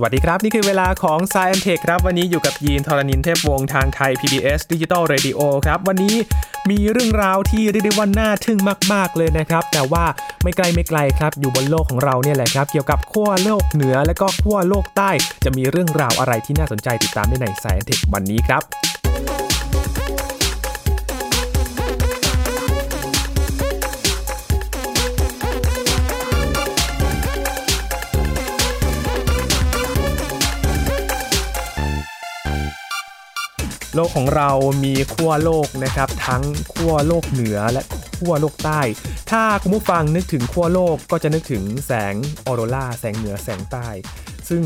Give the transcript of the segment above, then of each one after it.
สวัสดีครับ นี่คือเวลาของ s ซ i e n Tech ครับ วันนี้อยู่กับยีนทรณินเทพวงศ์ทางไทย PBS Digital Radio ครับ วันนี้มีเรื่องราวที่เรียกได้ว่าน่าทึ่งมาก ๆ เลยนะครับ แต่ว่าไม่ไกลไม่ไกลครับ อยู่บนโลกของเราเนี่ยแหละครับ เกี่ยวกับขั้วโลกเหนือและก็ขั้วโลกใต้ จะมีเรื่องราวอะไรที่น่าสนใจติดตามได้ใน s ซ i e n Tech วันนี้ครับ โลกของเรามีขั้วโลกนะครับ ทั้งขั้วโลกเหนือและขั้วโลกใต้ ถ้าคุณผู้ฟังนึกถึงขั้วโลกก็จะนึกถึงแสงออโรราแสงเหนือแสงใต้ ซึ่ง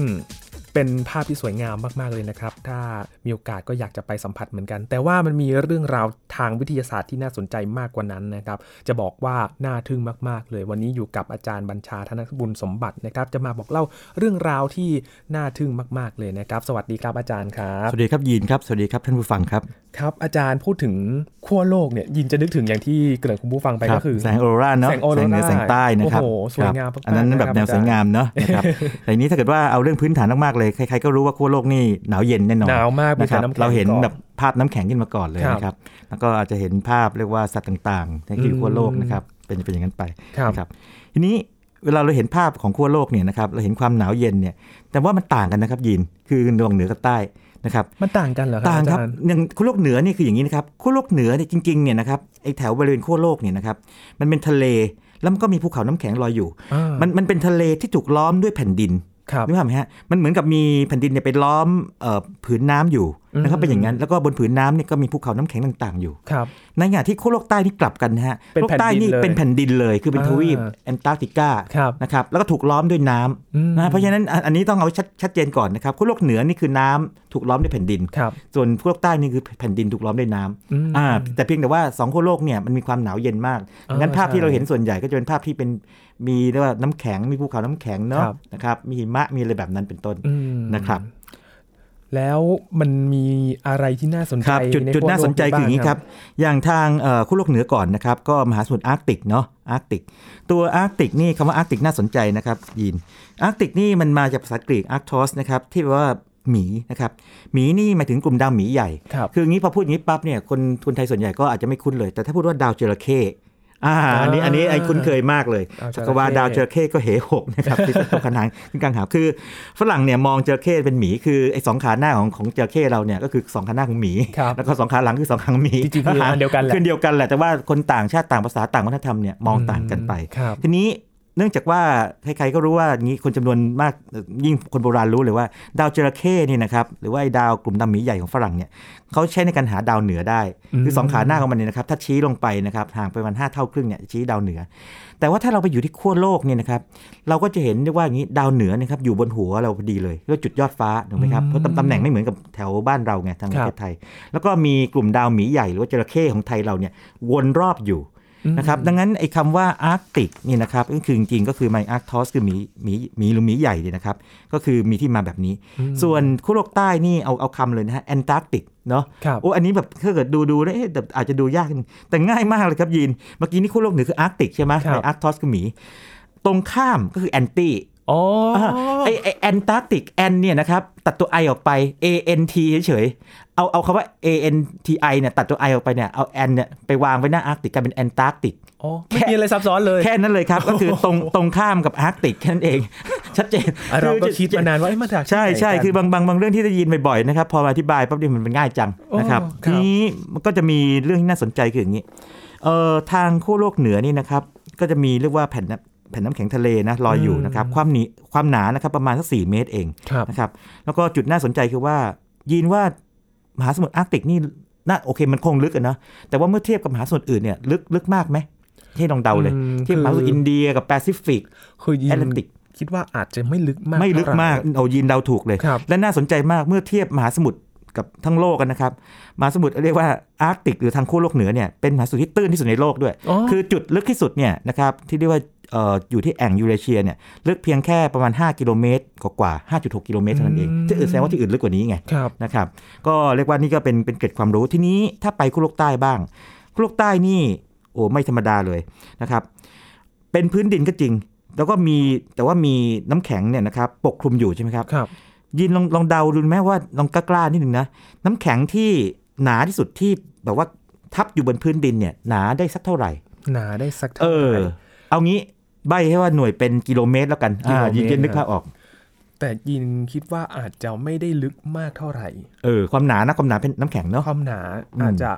เป็นภาพที่สวยงามมาก ๆ เลยนะครับ ถ้ามีโอกาสก็อยากจะไปสัมผัสเหมือนกัน แต่ว่ามันมีเรื่องราวทางวิทยาศาสตร์ที่น่าสนใจมากกว่านั้นนะครับ จะบอกว่าน่าทึ่งมาก ๆ เลย วันนี้อยู่กับอาจารย์บัญชาธนบุญสมบัตินะครับ จะมาบอกเล่าเรื่องราวที่น่าทึ่งมาก ๆ เลยนะครับ สวัสดีครับอาจารย์ครับ สวัสดีครับยีนครับ สวัสดีครับท่านผู้ฟังครับ ครับอาจารย์พูดถึงขั้วโลกเนี่ยยินจะนึกถึงอย่างที่เกริ่นคุณผู้ฟังไปรัก็บคือแสงออโรราเนาะแสงออโรราเหนือแสงใต้นะครับโอ้โหสวยงามครับมากๆอันนั้นแบบนะครับแนวสวยงามเนาะนะครับแต่ทีนี้ถ้าเกิดว่าเอาเรื่องพื้นฐานมากๆเลยใครๆก็รู้ว่าขั้วโลกนี่หนาวเย็นแน่นอนหนาวมากมีนะคแต่รับน้ำแข็งเราเห็นก่อนแบบภาพน้ำแข็งขึ้นมาก่อนเลยครับนะครับแล้วก็อาจจะเห็นภาพเรียกว่าสัตว์ต่างๆในที่อืมขั้วโลกนะครับเป็นเป็นอย่างนั้นไปครับนะครับทีนี้เวลาเราเห็นภาพของขั้วโลกเนี่ยนะครับเราเห็นความหนาวเย็นเนี่ยแต่ว่ามันต่างกันนะครับยีนคือดวงเหนือกับใต้ นะครับมันต่างกันเหรอครับต่างครับอจย์อย่างขั้วโลกเหนือนี่คืออย่างนี้นะครับขั้วโลกเหนือเนี่ยจริงๆเนี่ยนะครับไอ้แถวบริเวณขั้วโลกเนี่ยนะครับมันเป็นทะเลแล้วมันก็มีภูเขาน้ำแข็งลอยอยู่อ่ามันมันเป็นทะเลที่ถูกล้อมด้วยแผ่นดินครับ นึกภาพไหมฮะมันเหมือนกับมีแผ่นดินเนี่ยไปล้อมเอ่อผืนน้ำอยู่นะครับอืมเป็นอย่างนั้นแล้วก็บนผืนน้ำเนี่ยก็มีภูเขาน้ำแข็งต่าง ๆอยู่ครับในขณะที่ขั้วโลกใต้นี่กลับกันนะฮะเป็นโลกใต้นี่แผ่นดินเลยเป็นแผ่นดินเลยคือเป็นทวีปอ่าแอนตาร์กติกาครับนะครับแล้วก็ถูกล้อมด้วยน้ำอืมนะเพราะฉะนั้นอันอันนี้ต้องเอาชัดชัดเจนก่อนนะครับขั้วโลกเหนือนี่คือน้ำถูกล้อมด้วยแผ่นดินครับส่วนขั้วโลกใต้นี่คือแผ่นดินถูกล้อมด้วยน้ำอืมอ่าแต่เพียงแต่ว่าสองขั้วโลกเนี่ยมันมีความหนาวเย็นมากอ่างั้นภาพใช่ที่เราเห็นส่วนใหญ่ก็จะเป็นภาพที่เป็น มีเรียกว่าน้ำแข็งมีภูเขาน้ำแข็งเนาะครับนะครับมีหิมะมีอะไรแบบนั้นเป็นต้นอืมนะครับ แล้วมันมีอะไรที่น่าสนใจครับจุดในจุดขั้วน่าสนใจโลกคืออย่างนี้ครับ อย่างทางเอ่อขั้วโลกเหนือก่อนนะครับ ก็มหาสมุทรอาร์กติกเนาะอาร์กติก ตัวอาร์กติกนี่คำว่าอาร์กติกน่าสนใจนะครับยินอาร์กติกนี่มันมาจากภาษากรีกอาร์กทอสนะครับที่แปลว่าหมีนะครับหมีนี่หมายถึงกลุ่มดาวหมีใหญ่ครับคืออย่างนี้พอพูดอย่างนี้ปั๊บเนี่ยคนคนไทยส่วนใหญ่ก็อาจจะไม่คุ้นเลย แต่ถ้าพูดว่าดาวจระเข้ อ่าอันนี้อันนี้ไอ้คุ้นเคยมากเลยดาวจระเข้สักว่าดาวจระเข้ก็เหหกนะครับที่ตกขนานขึ้นกลางหาวคือฝรั่งเนี่ยมองจระเข้เป็นหมีคือไอ้สองขาหน้าของของจระเข้เราเนี่ยก็คือสองขาหน้าของหมีครับแล้วก็สองขาหลังคือสองขาของหมีจริงๆคืออันเดียวกันแหละคือเดียวกันแหละแต่ว่าคนต่างชาติต่างภาษาต่างวัฒนธรรมเนี่ยมองต่างกันไปครับทีนี้ เนื่องจากว่าใครๆก็รู้ว่างี้คนจำนวนมากเอ่อยิ่งคนโบราณรู้เลยว่า ดาวจระเข้นี่นะครับหรือว่าไอ้ดาวกลุ่มดำหมีใหญ่ของฝรั่งเนี่ยเขาใช้ในการหาดาวเหนือได้คือสองขาหน้าของมันเนี่ยนะครับถ้าชี้ลงไปนะครับห่างไปประมาณห้าเท่าครึ่งเนี่ยชี้ดาวเหนือ แต่ว่าถ้าเราไปอยู่ที่ขั้วโลกเนี่ยนะครับเราก็จะเห็นได้ว่าอย่างนี้ดาวเหนือนะครับอยู่บนหัวเราพอดีเลยเรียกว่าจุดยอดฟ้าถูกไหมครับเพราะตำตำแหน่งไม่เหมือนกับแถวบ้านเราไงทางประเทศไทย แล้วก็มีกลุ่มดาวหมีใหญ่หรือว่าจระเข้ของไทยเราเนี่ยวนรอบอยู่ นะครับดังนั้นไอ้คำว่าอาร์กติกนี่นะครับก็คือจริงๆก็คือไมอาร์กทอสคือหมีหมีหมีหรือหมีใหญ่เนี่ยนะครับก็คือมีที่มาแบบนี้ ส่วนขั้วโลกใต้นี่เอาเอาคำเลยนะฮะแอนตาร์กติกเนาะครับโอ้อันนี้แบบถ้าเกิดดูดูแล้วเอ๊ะแบบอาจจะดูยากนิดนึงแต่ง่ายมากเลยครับยีนเมื่อกี้นี่ขั้วโลกเหนือคืออาร์กติกใช่ไหมครับไมอาร์กทอสคือหมีตรงข้ามก็คือ anti อ๋ออไอไอแอนตาร์กติก ant เนี่ยนะครับ ตัดตัว i ออกไป a n t เฉยๆ เอาเอาคำว่า a n t i เนี่ยตัดตัว i ออกไปเนี่ยเอา ant เนี่ยไปวางไว้หน้าอาร์กติกกลายเป็นแอนตาร์กติกอ๋อไม่มีอะไรซับซ้อนเลย แค่นั้นเลยครับ ก็คือตรงตรงข้ามกับอาร์กติกแค่นั้นเอง ชัดเจนอะเราก็คิดมานานว่าเอ๊ะมาจากที่ใช่ไหนใช่กันคือบางบางบางเรื่องที่ได้ยินบ่อยๆนะครับ พอมาอธิบายปั๊บเนี่ยมันง่ายจังโอ้นะครับครับทีนี้มันก็จะมีเรื่องที่น่าสนใจคืออย่างนี้เอ่อทางขั้วโลกเหนือนี่นะครับก็จะมีเรียกว่าแผ่นน้ำแผ่นน้ำแข็งทะเลนะลอยอยู่นะครับความหนีความหนานะครับประมาณสักสี่เมตรเองครับนะครับแล้วก็จุดน่าสนใจคือว่ายีนว่า มหาสมุทรอาร์กติกนี่น่าโอเคมันคงลึกอะเนาะแต่ว่าเมื่อเทียบกับมหาสมุทรอื่นเนี่ยลึกลึกมากไหมที่ลองเดาเลยอืมเทียบมหาสมุทรคืออิอินเดียกับแปซิฟิกคือยิแอตแลนติกคิดว่าอาจจะไม่ลึกมาก ไม่ลึกเท่ไหร่มากเอายีนเดาถูกเลยครับและน่าสนใจมากเมื่อเทียบมหาสมุทรกับทั้งโลกกันนะครับมหาสมุทรเรียกว่าอาร์กติกหรือทางขั้วโลกเหนือเนี่ยเป็นมหาสมุทรที่ตื้นที่สุดในโลกด้วยอ๋อคือจุดลึกที่สุดเนี่ยนะครับที่เรียกว่าเอ่ออยู่ที่แอ่งยูเรเชียเนี่ยลึกเพียงแค่ประมาณ 5 กิโลเมตรกว่าๆ5.6 กิโลเมตรเท่านั้นเองอืมที่อื่นแสดงว่าที่อื่นลึกกว่านี้ไงครับนะครับก็เรียกว่านี่ก็เป็นเป็นเกร็ดความรู้ทีนี้ถ้าไปขั้วโลกใต้บ้างขั้วโลกใต้นี่โอ้ไม่ธรรมดาเลยนะครับเป็นพื้นดินก็จริง แล้วก็มีแต่ว่ามีน้ำแข็งเนี่ยนะครับปกคลุมอยู่ใช่ไหมครับครับยินลองลองเดาดูไหมว่าลองกล้าๆนิดหนึ่งนะน้ำแข็งที่หนาที่สุดที่แบบว่าทับอยู่บนพื้นดินเนี่ยหนาได้สักเท่าไหร่ หนาได้สักเอเท่าอไหร่เอางี้ ใบให้ว่าหน่วยเป็นกิโลเมตรแล้วกันกิโลอ่าเมตรยินจะนึกภาพออก แต่ยินคิดว่าอาจจะไม่ได้ลึกมากเท่าไหร่ เออ ความหนานะความหนาเป็นน้ำแข็งเนาะความหนาอืมอาจจะ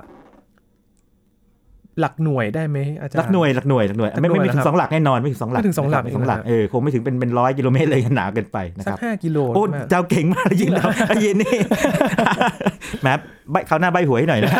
หลักหน่วยได้ไหมอาจารย์หลักหน่วยหลักหน่วยหลักหน่วยหลักหน่วยไม่ไม่ไม่ถึนะครังบสองหลักแน่นอนไม่ถึงสองหลักไม่ถึงสองหลักไม่ถึงสองหลักนะเออคงไม่ถึงเป็นเป็นร้อยกิโลเมตรเลยหนาเกินไปนะสัคกรับห้ากิโลโอ้ใช่ไหมเจ้าเก่งมากยินเรายินนี่แหมใบเขาวหน้าใบหวยให้หน่อยนะ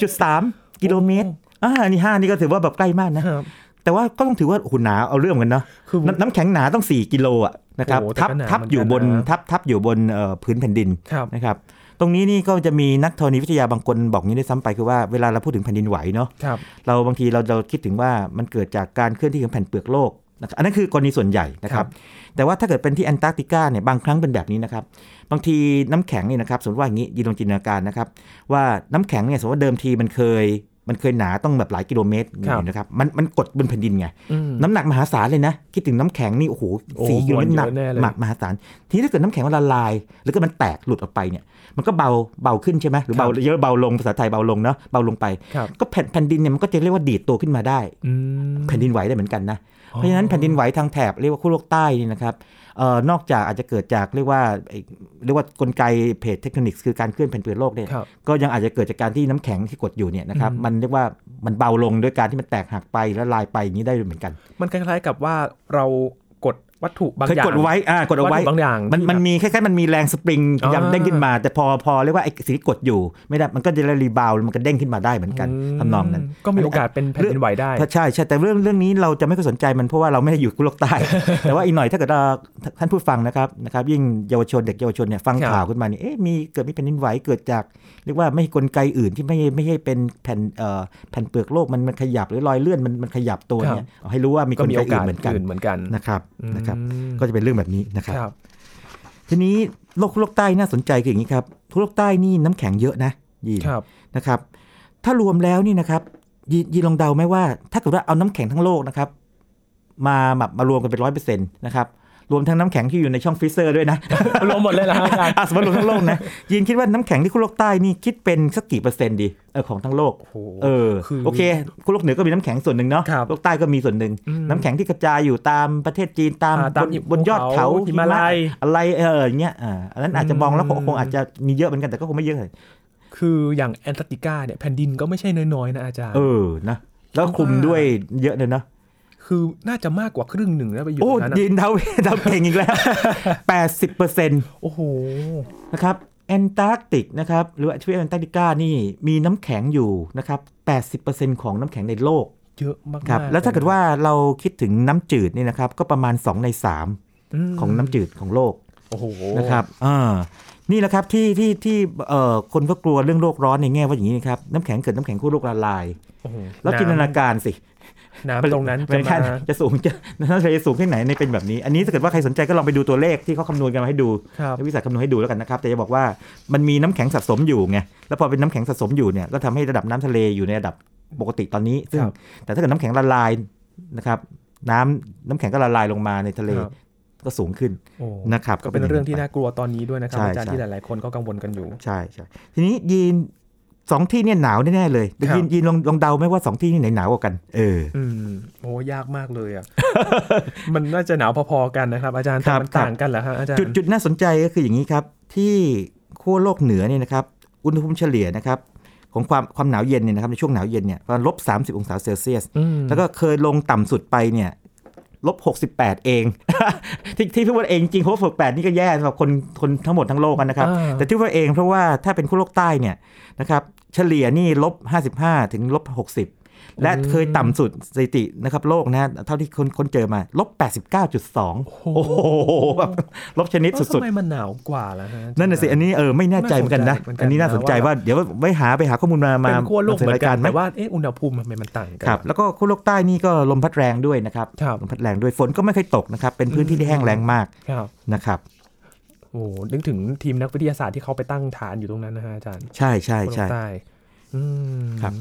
4.3กิโลเมตรอ่านี่ห้านี่ก็ถือว่าแบบใกล้มากนะครับ แต่ว่าก็ต้องถือว่าโอ้โหหนาเอาเรื่องเหมือนกันเนาะคือน้ำน้ำแข็งหนาต้อง 4 กิโลอะนะครับโอ้โหแต่ทับก็หนาทับเหมือนอยู่บนกันนะทับทับอยู่บนเอ่อพื้นแผ่นดินครับนะครับตรงนี้นี่ก็จะมีนักธรณีวิทยาบางคนบอกนี้ได้วยซ้ำไปคือว่าเวลาเราพูดถึงแผ่นดินไหวเนาะครับเราบางทีเราเราคิดถึงว่ามันเกิดจากการเคลื่อนที่ของแผ่นเปลือกโลกนะครับอันนั้นคือกรณีส่วนใหญ่นะคครัรับบแต่ว่าถ้าเกิดเป็นที่แอนตาร์กติกาเนี่ยบางครั้งเป็นแบบนี้นะครับ บางทีน้ำแข็งนี่นะครับสมมติว่าอย่างนี้ยีลองจินตนาการนะครับ ว่าน้ำแข็งเนี่ยสมมติว่าเดิมทีมันเคย มันเคยหนาต้องแบบหลายกิโลเมตรครับนะครับมันมันกดบนแผ่นดินไงอืมน้ำหนักมหาศาลเลยนะ คิดถึงน้ำแข็งนี่โอ้โหโอ้สี่กิโลเมตรมวลหนักเยอะแน่เลยหนักมหาศาล ทีนี้ถ้าเกิดน้ำแข็งมันละลาย หรือก็มันแตกหลุดออกไปเนี่ย มันก็เบาเบาขึ้นใช่ไหมหรือเบาเยอะเบาลงภาษาไทยเบาลงเนาะเบาลงไปครับก็แผ่นแผ่นดินเนี่ยมันก็จะเรียกว่าดีดตัวขึ้นมาได้อืมแผ่นดินไหวได้เหมือนกันนะเพราะฉะนั้นแผ่นดินไหวทางแถบเรียกว่าขั้วโลกใต้นี่นะครับเอ่อ นอกจากอาจจะเกิดจากเรียกว่าไอ้เรียกว่ากลไกเพจเทคนิคคือการเคลื่อนแผ่นเปลือกโลกเนี่ยครับก็ยังอาจจะเกิดจากการที่น้ำแข็งที่กดอยู่เนี่ยนะครับอืมมันเรียกว่ามันเบาลงด้วยการที่มันแตกหักไปแล้วลายไปอย่างนี้ได้ด้วยเหมือนกัน มันคล้ายๆกับว่าเรากด วัตถุบางเคยอย่างกดไว้อ่ากดเอาไว้ตถุบางอย่าง มันที่มันมีคล้ายๆมันมีแรงสปริงพยายามอ่าเด้งขึ้นมา แต่พอพอเรียกว่าไอ้สิ่งที่กดอยู่ไม่ได้มันก็จะรีบาวมันก็เด้งขึ้นมาได้เหมือนกันมทำนองนั้น ก็มีโอกาสเป็นแผ่นดินไหวได้ใช่ใช่แต่เรื่องเรื่องนี้เราจะไม่ค่อยสนใจมันเพราะว่าเราไม่ได้อยู่ขั้วโลกใต้ แต่ว่าอีกหน่อยถ้าเกิดเราท่านผู้ฟังนะครับนะครับยิ่งเยาวชนเด็กเยาวชนเนี่ยฟังครับข่าวขึ้นมานี่เอ๊ะมีเกิดมีแผ่นดินไหวเกิดจากเรียกว่าไม่กลไกอื่นที่ไม่ไม่ใช่เป็นแผ่นเอ่อแผ่นเปลือกโลกมันมันขยับหรือรอยเลื่อนมันมันขยับตัวเนี่ยเอาให้รู้ว่ามีกก็ลมีไกโอกาอื่สนเหมือนกันอื่นเหมือนกันนะครับนะครับอืมก็จะเป็นเรื่องแบบนี้นะครับครับ ทีนี้โลกโลกใต้น่าสนใจคืออย่างนี้ครับขั้วโลกใต้นี่น้ำแข็งเยอะนะยีนครับนะครับ ถ้ารวมแล้วนี่นะครับยยีนลองเดาไหมว่า ถ้าเกิดว่าเอาน้ำแข็งทั้งโลกนะครับ มาแบบมารวมกันเป็นร้อยเปอร์เซ็นต์นะครับ รวมทั้งน้ำแข็งที่อยู่ในช่องฟรีเซอร์ด้วยนะรวมหมดเลยนะอาจารย์อะสมมติรวมทั้งโลกนะยีนคิดว่าน้ำแข็งที่ขั้วโลกใต้นี่คิดเป็นสักกี่เปอร์เซ็นต์ดีเออของทั้งโลกโอ้โหเออคือโอเคขั้วโลกเหนือก็มีน้ำแข็งส่วนหนึ่งเนาะขั้วโลกใต้ก็มีส่วนหนึ่งอืมน้ำแข็งที่กระจายอยู่ตามประเทศจีนตามอ่าตามบนบนยอดเขาหิมาลัยอะไรเอออย่างเงี้ยอ่าอันนั้นอาจจะมองแล้วอืมคงอาจจะมีเยอะเหมือนกันแต่ก็คงไม่เยอะเลยคืออย่างแอนตาร์กติกาเนี่ยแผ่นดินก็ไม่ใช่น้อยๆนะอาจารย์เออนะแล้วคลุมด้วยเยอะเลยเนาะ คือน่าจะมากกว่าครึ่งหนึ่งนะไปอยู่โอ้ตรงนั้นนะยินเดาเดาเก่งอีกแล้ว 80เปอร์เซ็นต์โอ้โหนะครับแอนตาร์กติกนะครับหรือว่าทวีปแอนตาร์กติกานี่มีน้ำแข็งอยู่นะครับ80เปอร์เซ็นต์ของน้ำแข็งในโลกเยอะมากๆครับแล้วถ้าเกิดลยนะว่าเราคิดถึงน้ำจืดนี่นะครับ ก็ประมาณ 2 ในม3ของน้ำจืดของโลกโอ้โหนะครับอ่านี่แหละครับที่ที่ที่เอ่อคนก็กลัวเรื่องโลกร้อนในแง่ว่าอย่างนี้นะครับน้ำแข็งเกิดน้ำแข็งขั้วโลกละลายโอ้โหแล้วจินตนาการสิ น้ำตรงนั้นเป็จะนขั้นมาจะสูงจะน้ำทะเลสูงแค่ไหนในเป็นแบบนี้ อันนี้ถ้าเกิดว่าใครสนใจก็ลองไปดูตัวเลขที่เขาคำนวณกันมาให้ดูครับวิสัยคำนวณให้ดูแล้วกันนะครับ แต่จะบอกว่ามันมีน้ำแข็งสะสมอยู่ไงแล้วพอเป็นน้ำแข็งสะสมอยู่เนี่ยก็ทำให้ระดับน้ำทะเลอยู่ในระดับปกติตอนนี้ซึ่งครับแต่ถ้าเกิดน้ำแข็งละลายนะครับ น้ำน้ำแข็งก็ละลายลงมาในทะเลครับก็สูงขึ้นโอ้นะครับก็เป็นเรื่องที่น่ากลัวตอนนี้ด้วยนะครับใช่อาจารย์ใช่ที่หลายๆคนก็กังวลกันอยู่ใช่ใช่ทีนี้ยีน สองที่เนี่ยหนาวแน่ๆเลยแต่ครับยีนยีนลองลองเดาไหมว่าสองที่นี่ไหนหนาวกว่ากัน เอออืมโอ้ยากมากเลยอะมันน่าจะหนาวพอๆกันนะครับ อาจารย์คแต่รับมันต่างกันเหรอฮะอาจารย์จุดจุดน่าสนใจก็คืออย่างนี้ครับ ที่ขั้วโลกเหนือเนี่ยนะครับอุณหภูมิเฉลี่ยนะครับของความความหนาวเย็นเนี่ยนะครับในช่วงหนาวเย็นเนี่ยประมาณลบ30องศาเซลเซียสอืมแล้วก็เคยลงต่ำสุดไปเนี่ย ลบ68 เอง ที่ที่พูดว่าเองจริงๆลบ68 นี่ก็แย่สำหรับคนคนทั้งหมดทั้งโลกอะนะครับอ่าแต่ที่ว่าเองเพราะว่าถ้าเป็นขั้วโลกใต้เนี่ยนะครับเฉลี่ยนี่ลบ55 ถึงลบ60 และเคยต่ำสุดสถิตินะครับโลกนะเท่าที่คนคนเจอมาลบ89.2 โอ้โหแบบลบชนิดแล้วสุดทำไมมันหนาวกว่าล่ะฮะๆนั่นน่ะสิอันนี้เออไม่แน่ใจเหมือนกันนะน่าสนใจเหมือนกันอันนี้น่าสนใจนะว่าว่าเดี๋ยวไว้หาไปหาข้อมูลมามาเป็นขั้วโลกเหมือนกันไหมแต่ว่าเอ๊ะอุณหภูมิทำไมมันต่างกัครับแล้วก็ขั้วโลกใต้นี่ก็ลมพัดแรงด้วยนะครับครับลมพัดแรงด้วยฝนก็ไม่ค่อยตกนะครับเป็นพื้นที่ที่แห้งแล้งมากครับนะครับโอ้นึกถึงทีมนักวิทยาศาสตร์ที่เขาไปตั้งฐานอยู่ตรงนั้นนะฮะอาจารย์ ใช่ใช่ขั้วโลใช่กใต้อืมครับ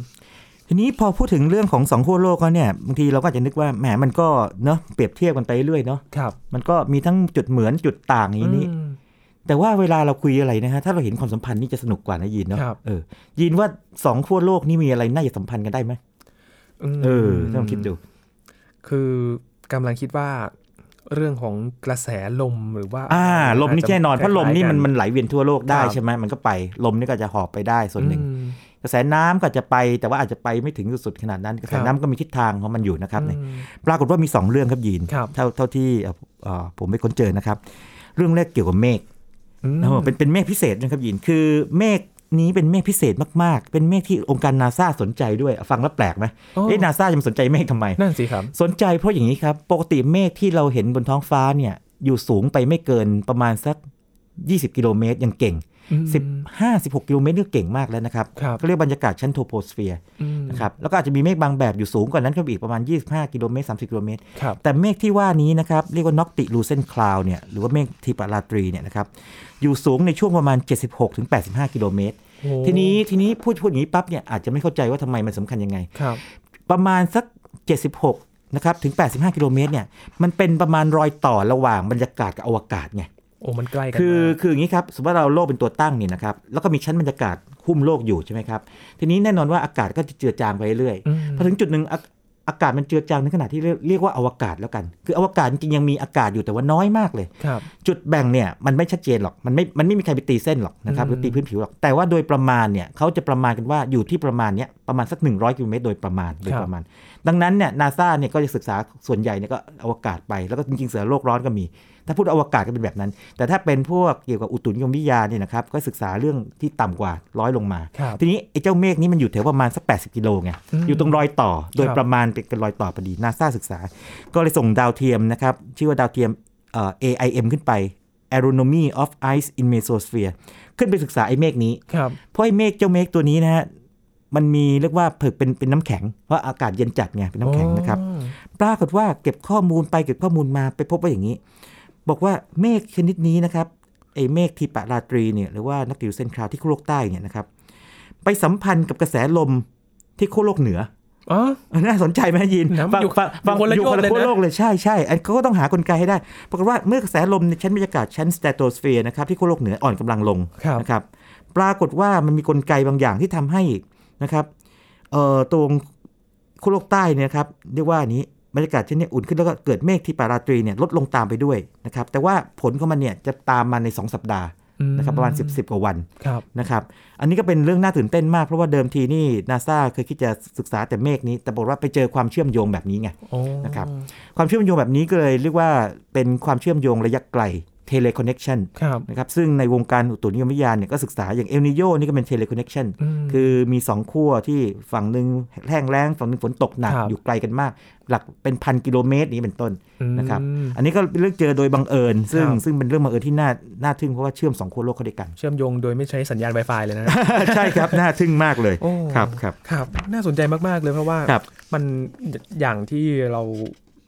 ททีนี้พอพูดถึงเรื่องของสองขั้วโลกแล้วเนี่ยบางทีเราก็อาจจะนึกว่าแหมมันก็เนาะเปรียบเทียบกันไปเรื่อยเนาะครับมันก็มีทั้งจุดเหมือนจุดต่างอย่างนี้อืมแต่ว่าเวลาเราคุยอะไรนะฮะถ้าเราเห็นความสัมพันธ์นี่จะสนุกกว่านะยีนเนาะครับเออยีนว่าสองขั้วโลกนี่มีอะไรน่าจะสัมพันธ์กันได้ไหมมเออต้องคิดดู คือกำลังคิดว่าเรื่องของกระแสลมหรือว่า อ่า ลมนี่แน่นอนเพราะลมนี่มันคล้ายๆกัมันไหลเวียนทั่วโลกได้ครับใช่ไหมมันก็ไป ลมนี่ก็จะหอบไปได้ส่วนหนึ่งอืม กระแสน้ำก็จะไปแต่ว่าอาจจะไปไม่ถึงสุดๆขนาดนั้น กระแสครับน้ำก็มีทิศทางของมันอยู่นะครับอืเนี่ยมปรากฏว่ามี 2 เรื่องครับยีนครับเท่าเท่าที่เอ่อเอ่อผมไปค้นเจอนะครับ เรื่องแรกเกี่ยวกับเมฆอืมเออเป็นเป็นเมฆพิเศษนะครับยีนคือเมฆนี้เป็นเมฆพิเศษมาก ๆ เป็นเมฆที่องค์การนาซาสนใจด้วย ฟังแล้วแปลกไหมโอ้เอ๊ะนาซาจะมาสนใจเมฆทำไม นั่นสิครับ สนใจเพราะอย่างนี้ครับ ปกติเมฆที่เราเห็นบนท้องฟ้าเนี่ย อยู่สูงไปไม่เกินประมาณสัก 20 กิโลเมตรยังเก่งอืม 15 16 กิโลเมตรนี่ก็เก่งมากแล้วนะครับครับก็เรียกบรรยากาศชั้นโทรโพสเฟียร์อืมนะครับแล้วก็อาจจะมีเมฆบางแบบอยู่สูงกว่านั้นก็อีกประมาณ 25 กิโลเมตร 30 กิโลเมตรครับแต่เมฆที่ว่านี้นะครับเรียกว่า noctilucent cloud เนี่ยหรือว่าเมฆทีปราตรีเนี่ยนะครับอยู่สูงในช่วงประมาณ 76-85 กิโลเมตรโอ้ทีนี้ทีนี้พูดพูดอย่างนี้ปั๊บเนี่ยอาจจะไม่เข้าใจว่าทำไมมันสำคัญยังไงครับประมาณสัก 76นะครับถึง 85 กิโลเมตรเนี่ยมันเป็นประมาณรอยต่อระหว่างบรรยากาศกับอวกาศไง โอ้มันใกล้กันคือมากคืออย่างนี้ครับสมมติว่าเราโลกเป็นตัวตั้งเนี่ยนะครับแล้วก็มีชั้นบรรยากาศหุ้มโลกอยู่ใช่ไหมครับทีนี้แน่นอนว่าอากาศก็จะเจือจางไปเรื่อยอืมพอถึงจุดหนึ่งอาอากาศมันเจือจางในขณะที่เรียกเรียกว่าอวกาศแล้วกัน คืออวกาศจริงๆยังมีอากาศอยู่แต่ว่าน้อยมากเลยครับจุดแบ่งเนี่ยมันไม่ชัดเจนหรอก มันไม่ มันไม่มีใครไปตีเส้นหรอกนะครับอืมหรือตีพื้นผิวหรอก แต่ว่าโดยประมาณเนี่ยเขาจะประมาณกันว่าอยู่ที่ประมาณเนี้ยประมาณสัก 100กิโลเมตรโดยประมาณโดยประมาณ ดังนั้นเนี่ยนาซาเนี่ยก็จะศึกษาส่วนใหญ่เนี่ยก็อวกาศไป แล้วก็จริงๆเสือโลกร้อนก็มี ถ้าพูดอวกาศก็เป็นแบบนั้น แต่ถ้าเป็นพวกเกี่ยวกับอุตุนิยมวิทยาเนี่ยนะครับก็ศึกษาเรื่องที่ต่ำกว่าร้อยลงมาครับทีนี้ไอ้เจ้าเมฆนี้มันอยู่แถวประมาณสัก 80 กิโลไงอืมอยู่ตรงรอยต่อ โดยครับประมาณเป็นรอยต่อพอดีนาซาศึกษา ก็เลยส่งดาวเทียมนะครับชื่อว่าดาวเทียมเอ่อ AIM ขึ้นไป Astronomy of Ice in Mesosphere ขึ้นไปศึกษาไอ้เมฆนี้ครับเพราะไอ้เมฆเจ้าเมฆตัวนี้นะฮะ มันมีเรียกว่าผลึกเป็นเป็นน้ำแข็ง เพราะอากาศเย็นจัดไง เป็นน้ำแข็งนะครับอ๋อปรากฏว่าเก็บข้อมูลไปเก็บข้อมูลมาไปพบว่าอย่างนี้ บอกว่าเมฆชนิดนี้นะครับไอ้เมฆทีปราตรีเนี่ยหรือว่า noctilucent cloud ที่ขั้วโลกใต้เนี่ยนะครับ ไปสัมพันธ์กับกระแสลมที่ขั้วโลกเหนืออ๋อเออน่าสนใจไหมยินนะมันอยู่ฟังฟังอยู่คนละอยู่คนละโลกเลยนะขั้วโลกเลยใช่ใช่อันเขาก็ต้องหากลไกให้ได้ ปรากฏว่าเมื่อกระแสลมในชั้นบรรยากาศชั้นสตราโตสเฟียร์นะครับที่ขั้วโลกเหนืออ่อนกำลังลงครับนะครับ ปรากฏว่ามันมีกลไกบางอย่างที่ทำให้นะครับเอ่อตรงขั้วโลกใต้เนี่ยนะครับเรียกว่าอันนี้ บรรยากาศเช่นนี้อุ่นขึ้นแล้วก็เกิดเมฆที่ปาราตรีเนี่ยลดลงตามไปด้วยนะครับแต่ว่าผลของมันเนี่ยจะตามมาใน 2 สัปดาห์อืนะครับประมาณ 10 10กว่าวันครับนะครับอันนี้ก็เป็นเรื่องน่าตื่นเต้นมาก เพราะว่าเดิมทีนี่นาซาเคยคิดจะศึกษาแต่เมฆนี้ แต่บอกว่าไปเจอความเชื่อมโยงแบบนี้ไงโอ้นะครับความเชื่อมโยงแบบนี้ก็เลยเรียกว่าเป็นความเชื่อมโยงระยะไกล teleconnection ครับนะครับซึ่งในวงการอุตุนิยมวิทยาเนี่ยก็ศึกษาอย่างเอลนิโยนี่ก็เป็น teleconnection มคือมีสองขั้วที่ฝั่งหนึ่งแห้งแล้งฝั่งหนึ่งฝนตกหนักครับอยู่ไกลกันมาก หลักเป็นพันกิโลเมตรนี้เป็นต้นมนะครับอันนี้ก็เป็นเรื่องเจอโดยบังเอิญ ซึ่งครับซึ่งเป็นเรื่องบังเอิญที่น่าน่าทึ่งเพราะว่าเชื่อมสองขั้วโลกเข้าด้วยกัน เชื่อมโยงโดยไม่ใช้สัญญาณ Wi-Fi เลยนะใช่ครับน่าทึ่งมากเลยโอ้ครับครับครับน่าสนใจมากๆเลยเพราะว่าครับมันอย่างที่เรา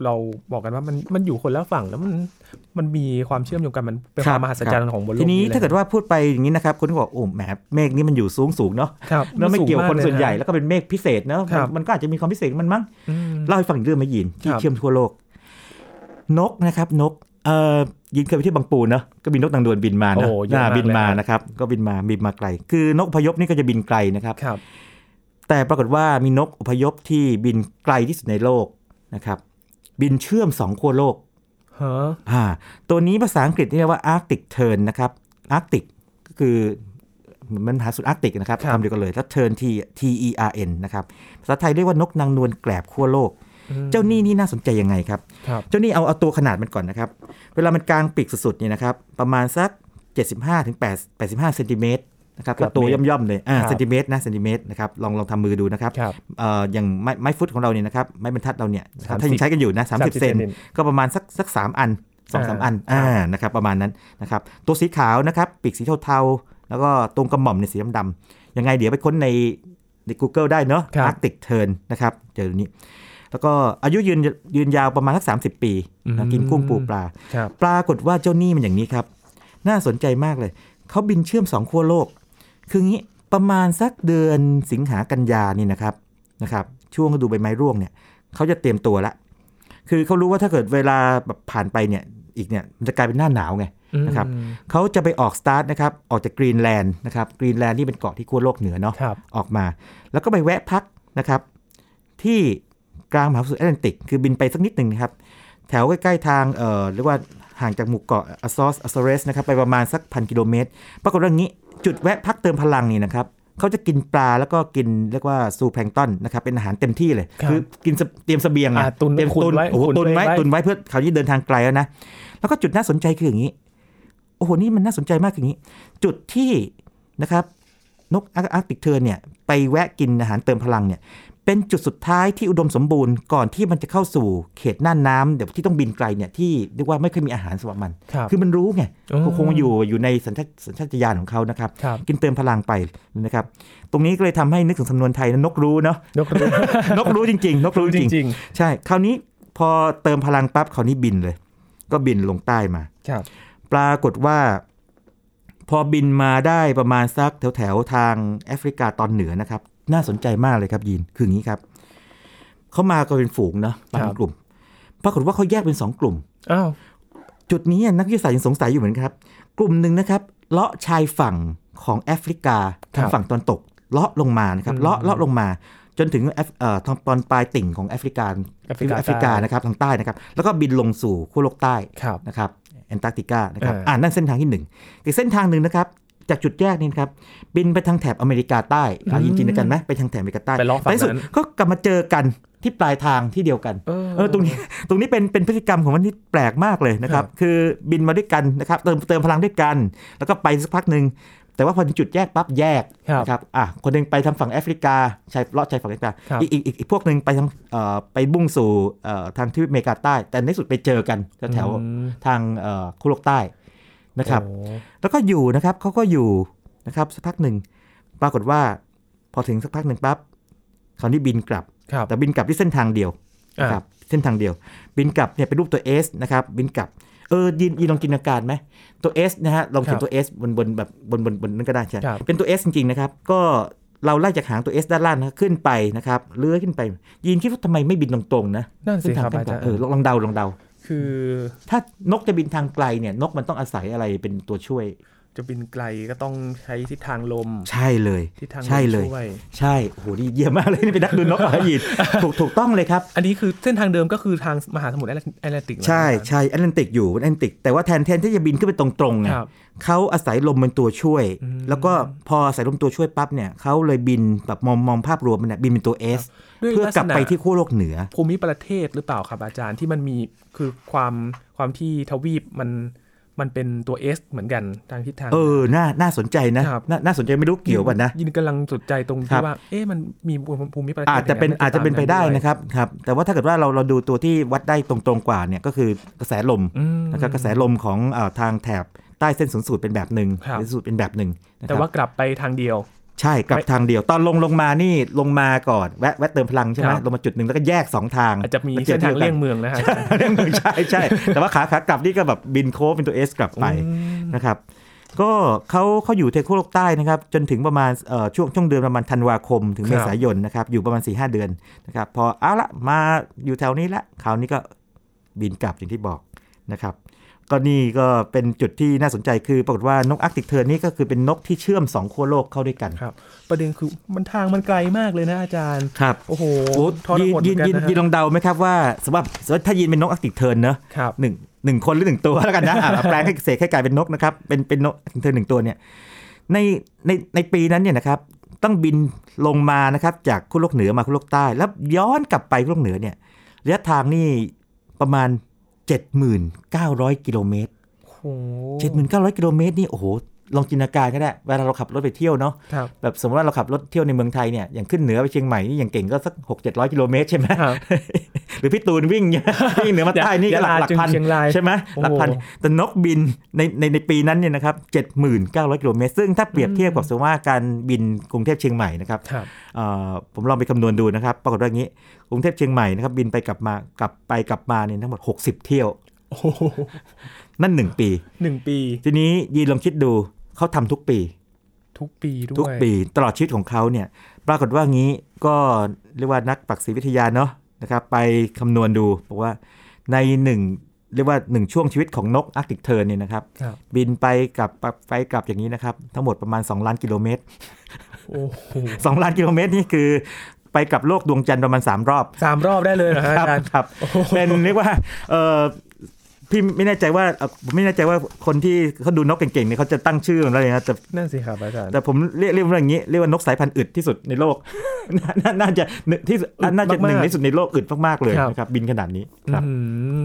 เราบอกกันว่ามันมันอยู่คนละฝั่งแล้วมันมันมีความเชื่อมโยงกันมันเป็นความมหัศจรรย์ของบนโลกทีนี้ลยถ้าเกิดว่าพูดไปอย่างนี้นะครับคนก็บอกโอ้แหมเมฆนี้มันอยู่สูงสูงๆเนาะครับแล้วไม่เกี่ยวคนส่วนใหญ่แล้แล้วก็เป็นเมฆพิเศษเนาะครับมันก็อาจจะมีความพิเศษของมันมั้งมเล่าให้ฟังอีกเรื่องไหมยินที่ครับเชื่อมทั่วโลก นกนะครับนกเอ่อยินเคยไปที่บางปูเนาะก็มีนกนางดวนบินมานะโอ้เยอะน่ามากบินมาเลยครับนะครับ ก็บินมาบินมาไกล คือนกอพยพนี่ก็จะบินไกลนะครับครับแต่ปรากฏว่ามีนกอพยพที่บินไกลที่สุดในโลกนะครับ บินเชื่อมสองขั้วโลกฮะอ่าตัวนี้ภาษาอังกฤษเรียกว่า Arctic Tern นะครับ Arctic ก็คือมันมหาสมุทรอาร์กติกนะครับครับคำเดียวกันเลยแล้ว Tern T T E R N นะครับภาษาไทยเรียกว่านกนางนวลแกลบขั้วโลกอืมเจ้านี่นี่น่าสนใจยังไงครับครับ เจ้านี่เอาเอาตัวขนาดมันก่อนนะครับ เวลามันกลางปีกสุดๆเนี่ยนะครับ ประมาณสัก 75ถึง8 85เซนติเมตร นะครับเกือบตัวเมตรย่อมๆเลยอ่าครับเซนติเมตรนะเซนติเมตรนะครับลองลองทำมือดูนะครับครับเอ่ออย่างไม้ไม้ฟุตของเราเนี่ยนะครับไม้บรรทัดเราเนี่ยนะครับ30ถ้ายังใช้กันอยู่นะ30เซนเซนก็ประมาณสักสักสามอันสองสามอันอ่าอ่านะครับประมาณนั้นนะครับตัวสีขาวนะครับปีกสีเทาๆ แล้วก็ตรงกระหม่อมในยสีดำๆยังไงเดี๋ยวไปค้นในใน Google ได้เนาะครับ Arctic Tern นะครับเจอตัวนี้ แล้วก็อายุยืนยืนยาวประมาณสัก30 ปีนะกินกุ้งปูปลาครับปรากฏว่าเจ้านี่มันอย่างนี้ครับ น่าสนใจมากเลย เขาบินเชื่อมสองขั้วโลก คืองี้ประมาณสักเดือนสิงหากันยานี่นะครับนะครับช่วงฤดูใบไม้ร่วงเนี่ยเขาจะเตรียมตัวละคือเขารู้ว่าถ้าเกิดเวลาแบบผ่านไปเนี่ยอีกเนี่ยมันจะกลายเป็นหน้าหนาวไงนะครับอืมเขาจะไปออกสตาร์ทนะครับออกจากกรีนแลนด์นะครับกรีนแลนด์ที่เป็นเกาะที่ขั้วโลกเหนือเนาะครับออกมา แล้วก็ไปแวะพักนะครับ ที่กลางมหาสมุทรแอตแลนติก คือบินไปสักนิดหนึ่งนะครับ แถวใกล้ ๆ ทางเอ่อเรียกว่า ห่างจากหมู่เกาะอซอสอซอเรสนะครับไปประมาณสักพันกิโลเมตรปรากฏว่าอย่างนี้จุดแวะพักเติมพลังนี่นะครับเขาจะกินปลาแล้วก็กินเรียกว่า zooplankton นะครับเป็นอาหารเต็มที่เลยครับอกินเสเตรียมเสบียงอะอ่าตุนเตรียมขุดตุนไว้โอ้โหขุดตุนไว้ไว้ตุนไว้เพื่อเขาวที่เดินทางไกลแล้วนะแล้วก็จุดน่าสนใจคืออย่างนี้โอ้โหนี่มันน่าสนใจมากคืออย่างนี้ จุดที่นะครับนก Arctic tern เนี่ยไปแวะกินอาหารเติมพลังเนี่ย เป็นจุดสุดท้ายที่อุดมสมบูรณ์ก่อนที่มันจะเข้าสู่เขตน่านน้ำเดี๋ยวที่ต้องบินไกลเนี่ยที่เรียกว่าไม่เคยมีอาหารสำหรับมันครับคือมันรู้ไงอ๋อก็คงอยู่อยู่ในสัญชาตสัญชาตญาณของเขานะครับครับกินเติมพลังไปนะครับ ตรงนี้ก็เลยทำให้นึกถึงสำนวนไทยนะนกรู้เนาะนกรู้นกรู้จริง ๆ นกรู้รู้จจริงริงใช่คราวนี้พอเติมพลังปั๊บคราวนี้บินเลย ก็บินลงใต้มาๆครับปรากฏว่า พอบินมาได้ประมาณสักแถวแถวๆทางแอฟริกาตอนเหนือนะครับ น่าสนใจมากเลยครับยินคืออย่างนี้ครับเขามาก็เป็นฝูงเนาะมาเป็นกลุ่มปรากฏว่าเขาแยกเป็นสองกลุ่มอ้าวจุดนี้นักวิทยาศาสตร์ยังสงสัยอยู่เหมือนกันครับ กลุ่มหนึ่งนะครับเลาะชายฝั่งของแอฟริกาทางฝั่งตะวันตก เลาะลงมานะครับเลาะเลาะลงมาจนถึงแอฟเอ่อทางตอนปลายติ่งของแอฟริกาแอฟริกาแอฟริกาใต้นะครับทางใต้นะครับ แล้วก็บินลงสู่ขั้วโลกใต้ครับนะครับแอนตาร์กติกานะครับอ่าอ่านั่นเส้นทางที่หนึ่งอีกเส้นทางหนึ่งนะครับ จากจุดแยกนี้นะครับ บินไปทางแถบอเมริกาใต้อ่ายินจินตนาการไหมไปทางแถบอเมริกาใต้ไปเลาะฝั่งในที่สุดนั้นก็กลับมาเจอกันที่ปลายทางที่เดียวกันเออเออตรงนี้ตรงนี้เป็นเป็นพฤติกรรมของมันที่แปลกมากเลยนะครับครับ คือบินมาด้วยกันนะครับ เติมเติมพลังด้วยกัน แล้วก็ไปสักพักหนึ่งแต่ว่าพอถึงจุดแยกปั๊บแยกครับนะครับอะคนหนึ่งไปทางฝั่งแอฟริกาชายเลาะชายฝั่งแอฟริกาครับอีกอีกอีกอีกพวกหนึ่งไปทางเอ่อไปบุ่งสู่เอ่อทางที่อเมริกาใต้ แต่ในที่สุดไปเจอกันแถวอืมๆทางเอ่อคุโลกใต้ นะครับโอ้แล้วก็อยู่นะครับเขาก็อยู่นะครับสักพักหนึ่งปรากฏว่าพอถึงสักพักหนึ่งปั๊บคราวนี้บินกลับครับแต่บินกลับที่เส้นทางเดียวอ่านะครับเส้นทางเดียว บินกลับเนี่ยเป็นรูปตัว S นะครับบินกลับเออยินยินลองจินตนาการไหมตัว S นะฮะลองเขียครันบตัว S บนบนแบบบนบนบนนั่นก็ได้ใช่ไหมครับเป็นตัว S จริงๆนะครับก็เราไล่จากหางตัว S ด้านล่างนะขึ้นไปนะครับเลื้อยขึ้นไป ยินคิดว่าทำไมไม่บินตรงๆนะนั่นสิเส้นทาคงรับกลาอางจารย์ๆเออลองลองเดาลองเดา คือถ้านกจะบินทางไกลเนี่ยนกมันต้องอาศัยอะไรเป็นตัวช่วย จะบินไกลก็ต้องใช้ทิศทางลม ใช่เลยทิศทางลมใช่เลยช่วยใช่โอ้โหนี่เยี่ยมมากเลยนี่เป็นนักดูนกเหรอยินถูกถูกต้องเลยครับ อันนี้คือเส้นทางเดิมก็คือทางมหาสมุทรแอตแลนติกเหรอใช่อาจารย์ใช่แอตแลนติกอยู่แอตแลนติกแต่ว่าแทนแทนที่จะบินขึ้นไปตรงๆไงครับเขาอาศัยลมเป็นตัวช่วยอืมแล้วก็พออาศัยลมตัวช่วยปั๊บเนี่ยเขาเลยบินแบบมองมองภาพรวมมันเนี่ยบินเป็นตัว S ด้วยเพื่อกลับไปที่ขั้วโลกเหนือภูมิประเทศหรือเปล่าครับอาจารย์ที่มันมีคือความความที่ทวีปมัน มันเป็นตัว S เหมือนกันทางทิศทาง เออ น่า น่าสนใจนะครับน่าน่าสนใจไม่รู้เกี่ยวกันนะ ยินกำลังสนใจตรงครัที่บว่า เอ๊ะ มันมีภูมิประเทศอาจจะเป็นย่งอาจจะเป็นไปได้ตามนะครับ ครับ แต่ว่าถ้าเกิดว่าเรา เราดูตัวที่วัดได้ตรงๆกว่าเนี่ย ก็คือกระแสลมอืมนะครับ กระแสลมของเอ่อทางแถบใต้เส้นศูนย์สูตรเป็นแบบหนึ่งครับเส้นศูนย์สูตรเป็นแบบหนึ่งนะคแต่รับว่ากลับไปทางเดียว ใช่กลับไม่ทางเดียว ตอนลงลงมานี่ลงมาก่อนแวะแวะเติมพลังใช่ไหมครับลงมาจุดหนึ่งแล้วก็แยกสองทางอาจจะมีแวจเส้นทางที่เลี่ดียวงกันเมืองนะฮะเลี่ยงเมืองใช่ใช่แต่ว่าขาขากลับนี่ก็แบบบินโค้งเป็นตัว S กลับไปอืมนะครับก็เขาเขาอยู่เทโคโลกใต้นะครับจนถึงประมาณเอ่อช่วงช่วงเดือนประมาณธันวาคมถึงครับเมษายนนะครับอยู่ประมาณ4ีหเดือนนะครับพอเอาละมาอยู่แถวนี้ละคราวนี้ก็บินกลับอย่างที่บอกนะครับ ก็นี่ก็เป็นจุดที่น่าสนใจคือปรากฏว่านก Arctic tern นี่ก็คือเป็นนกที่เชื่อมสองขั้วโลกเข้าด้วยกันครับ ประเด็นคือมันทางมันไกลมากเลยนะอาจารย์ครับโอ้โหโอ้ทรยินหดเหยิมืนอนกันยินนะฮะยินลองเดาไหมครับว่าสมมติสมมติถ้ายินเป็นนก Arctic tern เนอะครับหนึ่งหนึ่งคนหรือหนึ่งตัวแล้วกันนะอะแปลงให้เสกให้กลายเป็นนกนะครับเป็นเป็นนก Arctic tern หนึ่งตัวเนี่ยในในในปีนั้นเนี่ยนะครับต้องบินลงมานะครับจากขั้วโลกเหนือมาขั้วโลกใต้ แล้วย้อนกลับไปขั้วโลกเหนือเนี่ยระยะทางนี่ประมาณ 7,900 กิโลเมตรโอ้โห7,900กิโลเมตรนี่โอ้โหลองจินตนาการก็ได้เวลาเราขับรถไปเที่ยวเนาะครับแบบสมมติว่าเราขับรถเที่ยวในเมืองไทยเนี่ยอย่างขึ้นเหนือไปเชียงใหม่นี่อย่างเก่งก็สักหกเจ็ดร้อยกิโลเมตรใช่ไหมค รับหรือพี่ตูนวิ่งเนี่ยวิ่งเหนือมาใต้นี่ก็หลักยะลาหลักพันเชียงรายใช่ไหมโอ้โหหลักพันแต่นกบินในในในปีนั้นเนี่ยนะครับเจ็ดหมื่นเก้าร้อยกิโลเมตรซึ่งถ้าเปรียบเทียบกับสมมติว่าการบินกรุงเทพเชียงใหม่นะครับครับเอ่อผมลองไปคำนวณดูนะครับปรากฏว่าอย่างนี้กรุงเทพเชียงใหม่นะครับบินไปกลับมากลับไปกลับมาเนี่ยทั้งหมด 60 เที่ยวโอ้โหนั่น1ปีหนึ่งปี ทีนี้ยีนลองคิดดูเขาทำทุกปี ทุกปีด้วยทุกปีตลอดชีวิตของเขาเนี่ย ปรากฏว่างี้ก็เรียกว่านักปักษีวิทยาเนาะ นะครับไปคำนวณดูบอกว่าในหนึ่งเรียกว่าหนึ่งช่วงชีวิตของนกอาร์กติกเทิร์นเนี่ยนะครับครับบินไปกลับไปกลับอย่างนี้นะครับ ทั้งหมดประมาณ 2 ล้านกิโลเมตรโอ้โห2ล้านกิโลเมตรนี่คือไปกลับโลกดวงจันทร์ประมาณ 3 รอบสามรอบได้เลยเหรอฮะครัอาจารย์ครับ เป็นเรียกว่าเออ พี่ไม่แน่ใจว่าเอ่อผมไม่แน่ใจว่าคนที่เขาดูนกเก่งๆเนี่ยเขาจะตั้งชื่อมันอะไรนะแต่นั่นสิครับอาจารย์แต่ผมเรียกเรียกว่าอย่างนี้เรียกว่านกสายพันธุ์อึดที่สุดในโลกน่าน่าน่าจะหนึ่งที่สุดน่าจะหนึ่งในสุดในโลกอึดมากๆเลยนะครับ บินขนาดนี้ครับอืม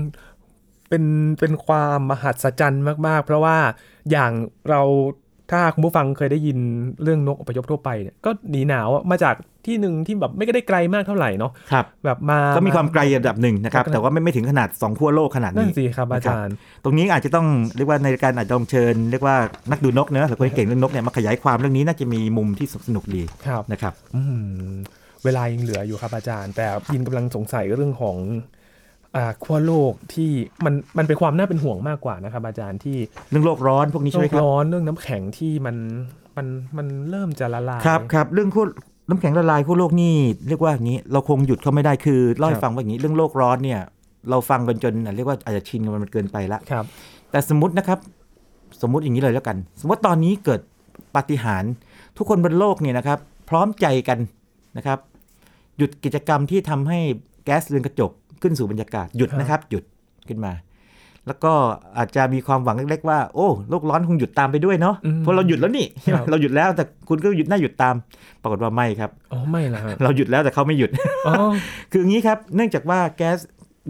เป็นเป็นความมหัศจรรย์มาก ๆ เพราะว่าอย่างเรา ถ้าคุณผู้ฟังเคยได้ยินเรื่องนกอพยพทั่วไปเนี่ยก็หนีหนาวอะมาจากที่หนึ่งที่แบบไม่ได้ไกลมากเท่าไหร่เนาะครับแบบมาก็มีความไกลระดับหนึ่งนะครับครับแต่ว่าไม่ไม่ถึงขนาดสองขั้วโลกขนาดนั่นนี้สิครับอาจารย์ ตรงนี้อาจจะต้องเรียกว่าในการอาจจะต้องเชิญเรียกว่านักดูนกเนอะหรือคนเก่งเรื่องนกเนี่ยมาขยายความเรื่องนี้น่าจะมีมุมที่สนุกดีครับนะครับอืมเวลายังเหลืออยู่ครับอาจารย์ แต่ยินกำลังสงสัยเรื่องของอ่า ขั้วโลกที่มันมันเป็นความน่าเป็นห่วงมากกว่านะครับ อาจารย์ที่เรื่องโลกร้อนพวกนี้โลใช่ไหมกครับร้อนเรื่องน้ำแข็งที่มันมันมันเริ่มจะละลายครับครับเรื่องขั้วน้ำแข็งละลายขั้วโลกนี่เรียกว่าอย่างนี้เราคงหยุดเขาไม่ได้คือเล่าคให้รับฟังว่าอย่างนี้เรื่องโลกร้อนเนี่ย เราฟังกันจนเรียกว่าอาจจะชินกับมันเกินไปละครับ แต่สมมตินะครับ สมมติอย่างนี้เลยแล้วกัน สมมติตอนนี้เกิดปาฏิหาริย์ทุกคนบนโลกเนี่ยนะครับ พร้อมใจกันนะครับ หยุดกิจกรรมที่ทำให้แก๊สเรือนกระจก ขึ้นสู่บรรยากาศหยุดครับนะครับ หยุดขึ้นมา แล้วก็อาจจะมีความหวังเล็กๆว่าโอ้โลกร้อนคงหยุดตามไปด้วยเนาะอืมเพราะเราหยุดแล้วนี่ครับเราหยุดแล้วแต่คุณก็หยุดน่าหยุดตาม ปรากฏว่าไม่ครับอ๋อไม่ละฮะเราหยุดแล้วแต่เขาไม่หยุดอ๋อคืออย่างนี้ครับ เนื่องจากว่าแก๊ส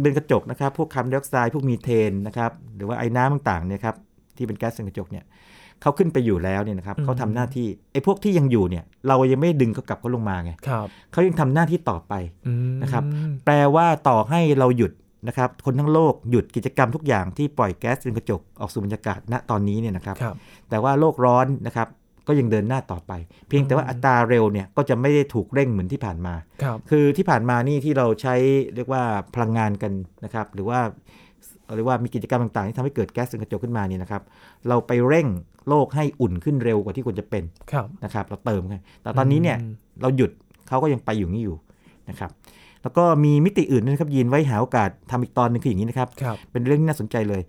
เรือนกระจกนะครับ พวกคาร์บอนไดออกไซด์พวกมีเทนนะครับ หรือว่าไอ้น้ำต่างๆเนี่ยครับที่เป็นแก๊สเรือนกระจกเนี่ย เขาขึ้นไปอยู่แล้วเนี่ยนะครับอืมเขาทำหน้าที่ไอ้พวกที่ยังอยู่เนี่ย เรายังไม่ดึงเขากลับเขาลงมาไงครับเขายังทำหน้าที่ต่อไปอืมนะครับ แปลว่าต่อให้เราหยุดนะครับ คนทั้งโลกหยุดกิจกรรมทุกอย่างที่ปล่อยแก๊สเรือนกระจกออกสู่บรรยากาศณตอนนี้เนี่ยนะครับครับแต่ว่าโลกร้อนนะครับก็ยังเดินหน้าต่อไป เพียงแต่ว่าอัตราเร็วเนี่ยก็จะไม่ได้ถูกเร่งเหมือนที่ผ่านมาครับคือที่ผ่านมานี่ที่เราใช้เรียกว่าพลังงานกันนะครับ หรือว่าเรียกว่ามีกิจกรรมต่างๆที่ทำให้เกิดแก๊สเรือนกระจกขึ้นมาเนี่ยนะครับ เราไปเร่ง โลกให้อุ่นขึ้นเร็วกว่าที่ควรจะเป็นครับนะครับ เราเติมไงแต่ตอนนี้เนี่ยอืมเราหยุดเขาก็ยังไปอยู่นี่อยู่นะครับ แล้วก็มีมิติอื่นด้วยนะครับยีนไว้หาโอกาสทำอีกตอนหนึงคืออย่างนี้นะครับครับเป็นเรื่องที่น่าสนใจเลย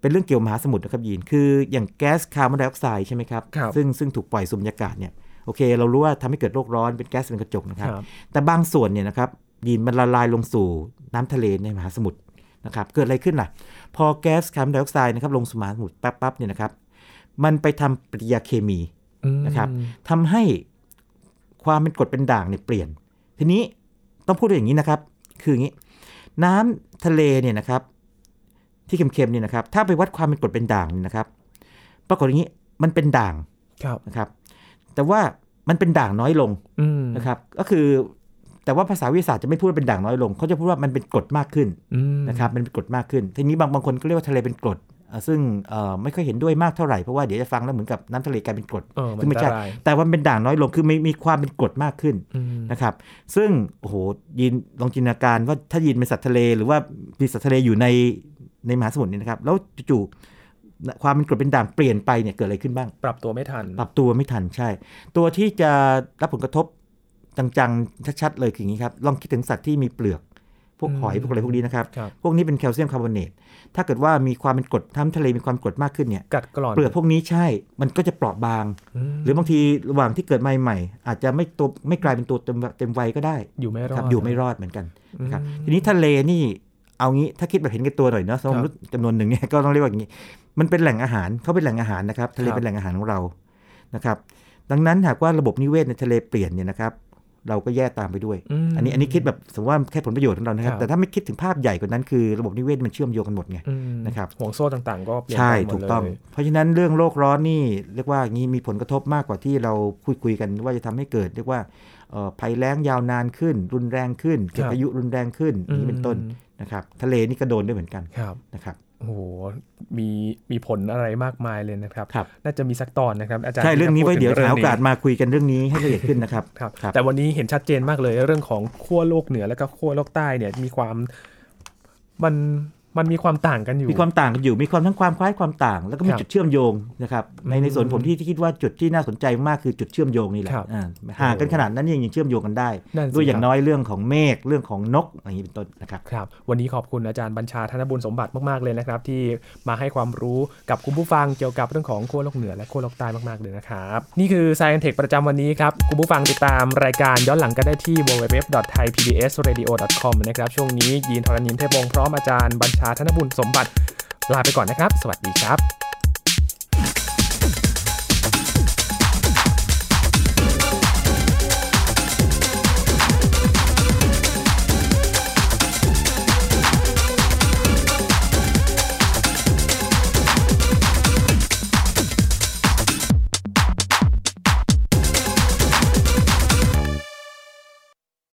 เป็นเรื่องเกี่ยวกับมหาสมุทรนะครับยีนคืออย่างแก๊สคาร์บอนไดออกไซด์ใช่ไหมครับครับซึ่งซึ่งถูกปล่อยสู่บรรยากาศเนี่ยโอเค เรารู้ว่าทำให้เกิดโลกร้อนเป็นแก๊สเรือนกระจกนะครับครับแต่บางส่วนเนี่ยนะครับยีนมันละลายลงสู่น้ำทะเลในมหาสมุทรนะครับเกิดอะไรขึ้นล่ะ พอแก๊สคาร์บอนไดออกไซด์นะครับลงสู่มหาสมุทรแป๊บๆเนี่ยนะครับ มันไปทำปฏิกิริยาเคมีอืมนะครับทำให้ความเป็นกรดเป็นด่างเนี่ยเปลี่ยน ทีนี้ต้องพูดอย่างนี้นะครับ คืออย่างนี้ น้ำทะเลเนี่ยนะครับ ที่เค็มๆเนี่ยนะครับ ถ้าไปวัดความเป็นกรดเป็นด่างเนี่ยนะครับ ปรากฏอย่างนี้มันเป็นด่างครับนะครับ แต่ว่ามันเป็นด่างน้อยลงอืมนะครับ ก็คือแต่ว่าภาษาวิทยาศาสตร์จะไม่พูดว่าเป็นด่างน้อยลง เขาจะพูดว่ามันเป็นกรดมากขึ้นอืมนะครับ มันเป็นกรดมากขึ้น ทีนี้บางบางคนก็เรียกว่าทะเลเป็นกรดอ่า ซึ่งเอ่อไม่ค่อยเห็นด้วยมากเท่าไหร่ เพราะว่าเดี๋ยวจะฟังแล้วเหมือนกับน้ำทะเลกลายเป็นกรดเออมันซึ่งไม่ใช่ละลายแต่ว่ามันเป็นด่างน้อยลงคือมีมีความเป็นกรดมากขึ้นอืมนะครับ ซึ่งโอ้โหยินลองจินตนาการว่าถ้ายินเป็นสัตว์ทะเล หรือว่ามีสัตว์ทะเลอยู่ในในมหาสมุทรเนี่ยนะครับ แล้วจู่ๆความเป็นกรดเป็นด่างเปลี่ยนไปเนี่ยเกิดอะไรขึ้นบ้าง ปรับตัวไม่ทัน ปรับตัวไม่ทันใช่ ตัวที่จะรับผลกระทบจังๆชัดๆเลยคืออย่างนี้ครับลองคิดถึงสัตว์ที่มีเปลือกพวกอืมหอยพวกอะไรพวกนี้นะครับครับ พวกนี้เป็นแคลเซียมคาร์บอเนต ถ้าเกิดว่ามีความเป็นกรดท้ำทะเลมีความกรดมากขึ้นเนี่ยกัดกร่อนเปลือกพวกนี้ใช่ มันก็จะเปราะบางมหรือบางทีระหว่างที่เกิดใหม่ๆอาจจะไม่ตัวไม่กลายเป็นตัวเต็มเต็มวัยก็ได้ อยู่ไม่รอครัดบอยู่ไม่รอดเหมือนกันอืมนะครับทีนี้ทะเลนี่เอางี้ถ้าคิดแบบเห็นแกันตัวหน่อยเนาะสมมติจำนวนหนึ่งเนี่ยก็ต้องเรียกว่าอย่างนี้ มันเป็นแหล่งอาหารเขาเป็นแหล่งอาหารนะครับ ทะเลครับเป็นแหล่งอาหารของเรานะครับ ดังนั้นหากว่าระบบนิเวศในทะเลเปลี่ยนเนี่ยนะครับ เราก็แย่ตามไปด้วยมอันนี้อันนี้คิดแบบสมมติว่าแค่ผลประโยชน์ของเรานะครับครับ แต่ถ้าไม่คิดถึงภาพใหญ่กว่านั้นคือระบบนิเวศมันเชื่อมโยงกันหมดไงอืมนะครับห่วงโซ่ต่างๆ ก็เปลี่ยนใช่ไปหมดถูกต้องเลยเพราะฉะนั้นเรื่องโลกร้อนนี่เรียกว่างี้มีผลกระทบมากกว่าที่เราคุยคุยกันว่าจะทำให้เกิด เรียกว่าเอ่อภัยแล้งยาวนานขึ้น รุนแรงขึ้นเกิดพายุรุนแรงขึ้นอย่างนี้เป็นต้นอืมนะครับ ทะเลนี่ก็โดนด้วยเหมือนกันครับนะครับ โอ้โหมีมีผลอะไรมากมายเลยนะครับครับน่าจะมีสักตอนนะครับอาจารย์ใช่เรื่องนี้ไว้ที่จะเดี๋ยวพูถึหาโอกาสมาคุยกันเรื่องนี้ให้ละเอียดขึ้นนะครับครับครับแต่วันนี้เห็นชัดเจนมากเลยเรื่องของขั้วโลกเหนือและก็ขั้วโลกใต้เนี่ยมีความมัน มันมีความต่างกันอยู่ มีความต่างกันอยู่ มีความทั้งความคล้ายความต่าง แล้วก็มีครับจุดเชื่อมโยงนะครับ ในในส่วนผมที่ที่คิดว่าจุดที่น่าสนใจมากคือจุดเชื่อมโยงนี่แหละครับอ่าห่างกันขนาดนั้นยังยังเชื่อมโยงกันได้นั่นสิด้วยอย่าครังบน้อยเรื่องของเมฆเรื่องของนกอย่างนี้เป็นต้นนะครับครับ วันนี้ขอบคุณอาจารย์บัญชาธนบุญสมบัติมากๆเลยนะครับ ที่มาให้ความรู้กับคุณผู้ฟังเกี่ยวกับเรื่องของขั้วโลกเหนือและขั้วโลกใต้มากๆเลยนะครับนี่คือ Science Tech ประจำวันนี้ครับคุณผู้ฟังติดตามรายการย้อนหลังกันได้ที่ www.thaipbsradio.com นะครับช่วงนี้ยีนทรณินเทพวงศ์พร้อมอาจารย์บัญชาธนบุญสมบัติลาไปก่อนนะครับ สวัสดีครับ